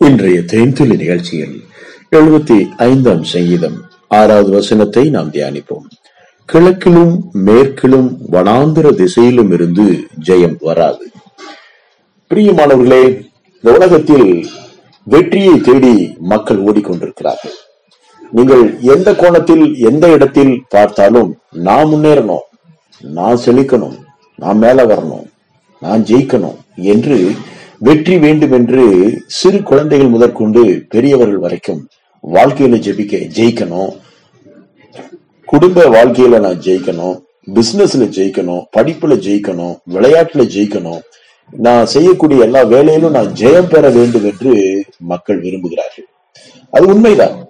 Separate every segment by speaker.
Speaker 1: இன்றைய தேன்துளி நிகழ்ச்சியில் எழுபத்தி ஐந்தாம் சங்கீதம் ஆறாவது வசனத்தை நாம் தியானிப்போம். கிழக்கிலும் மேற்கிலும் வனாந்திர திசையிலும் இருந்து ஜெயம் வராது. பிரியமானவர்களே இந்த உலகத்தில் வெற்றியை தேடி மக்கள் ஓடிக்கொண்டிருக்கிறார்கள். நீங்கள் எந்த கோணத்தில் எந்த இடத்தில் பார்த்தாலும் நான் முன்னேறணும் நான் செழிக்கணும் நான் மேல வரணும் நான் ஜெயிக்கணும் என்று வெற்றி வேண்டும் என்று சிறு குழந்தைகள் முதற்கொண்டு பெரியவர்கள் வரைக்கும் வாழ்க்கையில ஜெபிக்க ஜெயிக்கணும். குடும்ப வாழ்க்கையில நான் ஜெயிக்கணும். பிசினஸ்ல ஜெயிக்கணும். படிப்புல ஜெயிக்கணும். விளையாட்டுல ஜெயிக்கணும். நான் செய்யக்கூடிய எல்லா வேலையிலும் நான் ஜெயம் பெற வேண்டும் என்று மக்கள் விரும்புகிறார்கள். அது உண்மைதான்.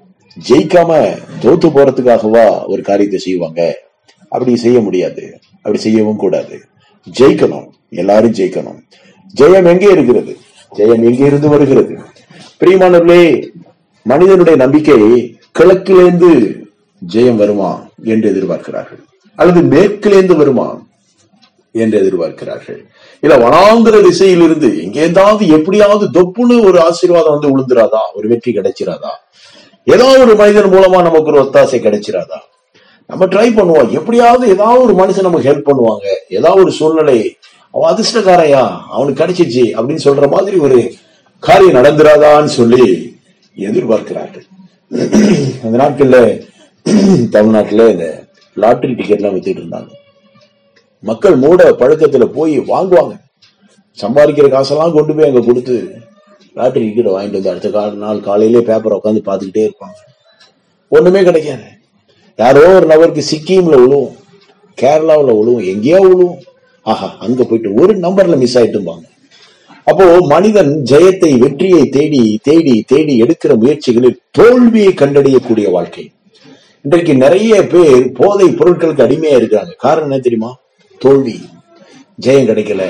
Speaker 1: ஜெயிக்காம தோத்து போறதுக்காகவா ஒரு காரியத்தை செய்வாங்க? அப்படி செய்ய முடியாது. அப்படி செய்யவும் கூடாது. ஜெயிக்கணும். எல்லாரும் ஜெயிக்கணும். ஜெயம் எங்கே இருக்கிறது? ஜெயம் எங்கே இருந்து வருகிறது? பிரியமானவர்களே மனிதனுடைய நம்பிக்கை கிழக்கிலேந்து ஜெயம் வருமா என்று எதிர்பார்க்கிறார்கள்? அல்லது மேற்கிலேந்து வருமா என்று எதிர்பார்க்கிறார்கள்? இல்ல வனாந்திர திசையிலிருந்து எங்கேந்தாவது எப்படியாவது தொப்புன்னு ஒரு ஆசீர்வாதம் வந்து விழுந்துராதா ஒரு வெற்றி கிடைச்சிராதா? ஏதாவது ஒரு மனிதன் மூலமா நமக்கு ஒரு ஒத்தாசை கிடைச்சிராதா? நம்ம ட்ரை பண்ணுவோம். எப்படியாவது ஏதாவது ஒரு மனுஷன் நமக்கு ஹெல்ப் பண்ணுவாங்க. ஏதாவது ஒரு சூழ்நிலை அவன் அதிர்ஷ்டக்காரையா? அவனுக்கு கிடைச்சிச்சு அப்படின்னு சொல்ற மாதிரி ஒரு காரியம் நடந்துராதான்னு சொல்லி எதிர்பார்க்கிறார்கள். அந்த நாட்கள்ல தமிழ்நாட்டுல இந்த லாட்டரி டிக்கெட் எல்லாம் வித்துட்டு இருந்தாங்க. மக்கள் மூட பழக்கத்துல போய் வாங்குவாங்க. சம்பாதிக்கிற காசெல்லாம் கொண்டு போய் அங்க கொடுத்து லாட்டரி டிக்கெட் வாங்கிட்டு வந்து அடுத்த கால நாள் காலையிலே பேப்பரை உட்காந்து பார்த்துக்கிட்டே இருப்பாங்க. ஒண்ணுமே கிடைக்காது. யாரோ ஒரு நபருக்கு சிக்கிம்ல விழுவும் கேரளாவில் விழுவும் எங்கேயோ விழுவும் ஆஹா அங்க போயிட்டு ஒரு நம்பர்ல மிஸ் ஆயிட்டும்பாங்க. அப்போ மனிதன் ஜெயத்தை வெற்றியை தேடி தேடி தேடி எடுக்கிற முயற்சிகளில் தோல்வியை கண்டறியக்கூடிய வாழ்க்கை. இன்றைக்கு நிறைய பேர் போதை பொருட்களுக்கு அடிமையா இருக்கிறாங்க. காரணம் என்ன தெரியுமா? தோல்வி. ஜெயம் கிடைக்கல.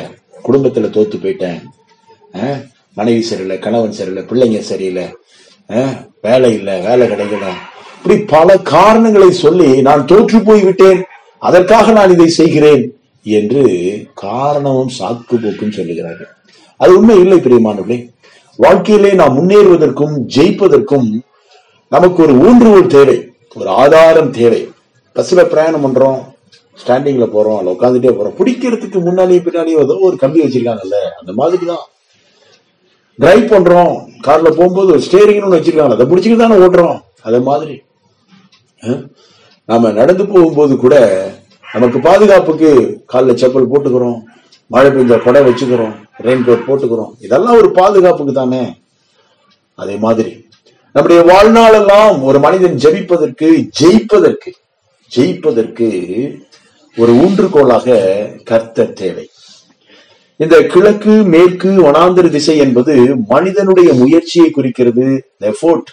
Speaker 1: குடும்பத்துல தோத்து போயிட்டேன். மனைவி சரியில்லை கணவன் சரியில்லை பிள்ளைங்க சரியில்லை. வேலை இல்லை வேலை கிடைக்கல. இப்படி பல காரணங்களை சொல்லி நான் தோற்று போய் விட்டேன் அதற்காக நான் இதை செய்கிறேன். என்று காரணமும் சாக்கு போக்கும் சொல்லுகிறார்கள். அது உண்மை இல்லை பிரியமானவர்களே வாழ்க்கையிலே நாம் முன்னேறுவதற்கும் ஜெயிப்பதற்கும் நமக்கு ஒரு ஊன்றுகோல் தேவை ஒரு ஆதாரம் தேவை. பஸ்ல பிரயாணம் பண்றோம் ஸ்டாண்டிங்ல போறோம் அல்ல உட்காந்துட்டே போறோம். பிடிக்கிறதுக்கு முன்னாலேயும் பின்னாலேயும் ஏதோ ஒரு கம்பி வச்சிருக்காங்கல்ல அந்த மாதிரி தான் டிரைவ் பண்றோம் கார்ல போகும்போது ஒரு ஸ்டேரிங்னு ஒன்று வச்சிருக்காங்க அதை பிடிச்சிட்டு தானே ஓட்டுறோம். அதை மாதிரி நாம நடந்து போகும்போது கூட நமக்கு பாதுகாப்புக்கு காலில் செப்பல் போட்டுக்கிறோம் மழை பெஞ்ச கொடை வச்சுக்கிறோம் ரெயின் கோட் போட்டுக்கிறோம். இதெல்லாம் ஒரு பாதுகாப்புக்கு தானே? அதே மாதிரி நம்முடைய வாழ்நாளெல்லாம் ஒரு மனிதன் ஜெபிப்பதற்கு ஜெயிப்பதற்கு ஜெயிப்பதற்கு ஒரு ஊன்றுகோலாக கர்த்தர் தேவை. இந்த கிழக்கு மேற்கு வனாந்திர திசை என்பது மனிதனுடைய முயற்சியை குறிக்கிறது எஃபோர்ட்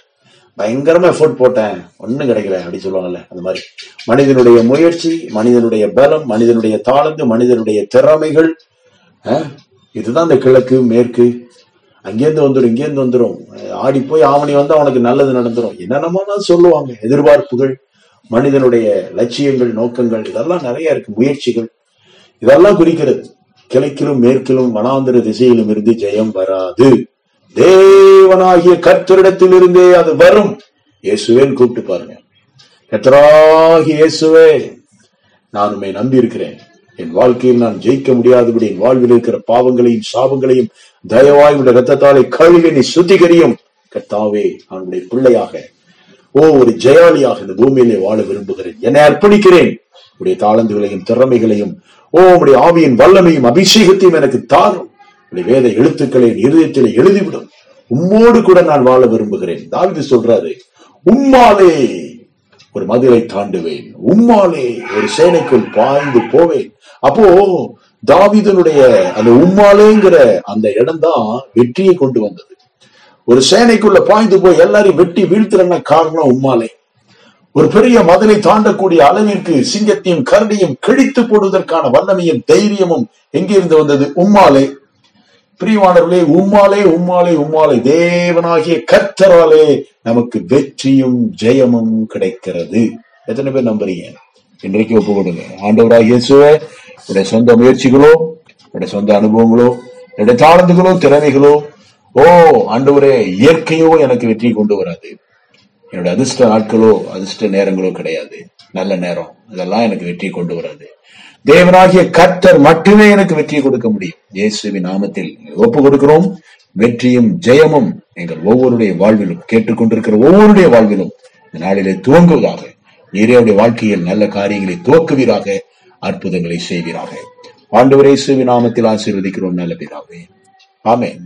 Speaker 1: பயங்கரமா எஃபோர்ட் போட்டேன். ஒண்ணும் கிடைக்கல அப்படின்னு சொல்லுவாங்கல்ல அந்த மாதிரி. மனிதனுடைய முயற்சி மனிதனுடைய பலம் மனிதனுடைய தாளந்து மனிதனுடைய திறமைகள் இதுதான் இந்த கிழக்கு மேற்கு. அங்கேருந்து வந்துடும் இங்கேருந்து வந்துடும் ஆடி போய் ஆவணி வந்து அவனுக்கு நல்லது நடந்துடும் என்னென்னமோ சொல்லுவாங்க எதிர்பார்ப்புகள் மனிதனுடைய லட்சியங்கள் நோக்கங்கள் இதெல்லாம் நிறைய இருக்கு முயற்சிகள். இதெல்லாம் குறிக்கிறது. கிழக்கிலும் மேற்கிலும் வனாந்திர திசையிலும் இருந்து ஜெயம் வராது. தேவனாகிய கர்த்தரிடத்தில் இருந்தே அது வரும். இயேசுவேன்னு கூப்பிட்டு பாருங்க. கத்தராகி இயேசுவே நான் உண்மை நம்பி இருக்கிறேன் என் வாழ்க்கையில் நான் ஜெயிக்க முடியாதபடி என் வாழ்வில் இருக்கிற பாவங்களையும் சாபங்களையும் தயவாய் உடைய ரத்தத்தாலே கழுவி நீ சுத்திகரியும். கத்தாவே நான் உடைய பிள்ளையாக ஓ ஒரு ஜெயாளியாக இந்த பூமியிலே வாழ விரும்புகிறேன். என்னை அர்ப்பணிக்கிறேன். உடைய தாளந்துகளையும் திறமைகளையும் ஓ உடைய ஆவியின் வல்லமையும் அபிஷேகத்தையும் எனக்கு தாரும். வேத எழுத்துக்களை இருதயத்தில் எழுதிவிடும். உம்மோடு கூட நான் வாழ விரும்புகிறேன். தாவிது சொல்றாரு உம்மாலே ஒரு மதிலை தாண்டுவேன். உம்மாலே ஒரு சேனைக்குள் பாய்ந்து போவேன். அப்போ தாவிதனுடைய அந்த உம்மாலேங்கிற அந்த இடம்தான் வெற்றியை கொண்டு வந்தது. ஒரு சேனைக்குள்ள பாய்ந்து போய் எல்லாரையும் வெட்டி வீழ்த்துறன காரணம் உம்மாலே. ஒரு பெரிய மதிலை தாண்டக்கூடிய அளவிற்கு சிங்கத்தையும் கரடியும் கிழித்து போடுவதற்கான வல்லமையும் தைரியமும் எங்கிருந்து வந்தது? உம்மாலே. பிரியமானவர்களே உம்மாலே உம்மாலே உம்மாலே தேவனாகிய கர்த்தராலே நமக்கு வெற்றியும் ஜெயமும் கிடைக்கிறது. எத்தனை பேர் நம்புறீங்க? இன்றைக்கு ஒப்பு கொடுங்க ஆண்டவராக இயேசுவே உடைய சொந்த முயற்சிகளோ உடைய சொந்த அனுபவங்களோ என்னுடைய தாளந்துகளோ திறமைகளோ
Speaker 2: ஓ ஆண்டவரே இயற்கையோ எனக்கு வெற்றி கொண்டு வராது. என்னோட அதிர்ஷ்ட நாட்களோ அதிர்ஷ்ட நேரங்களோ கிடையாது. நல்ல நேரம். அதெல்லாம் எனக்கு வெற்றி கொண்டு வராது. தேவனாகிய கர்த்தர் மட்டுமே எனக்கு வெற்றி கொடுக்க முடியும். இயேசுவின் நாமத்தில் ஒப்பு கொடுக்கிறோம். வெற்றியும் ஜெயமும் எங்கள் ஒவ்வொருடைய வாழ்விலும் கேட்டுக்கொண்டிருக்கிற ஒவ்வொருடைய வாழ்விலும் இந்த நாளிலே துவங்குவதாக நீரையுடைய வாழ்க்கையில் நல்ல காரியங்களை துவக்குவீராக அற்புதங்களை செய்வீராக. ஆண்டவரே இயேசுவின் நாமத்தில் ஆசீர்வதிக்கிறோம் நல்ல பிதாவே. ஆமென்.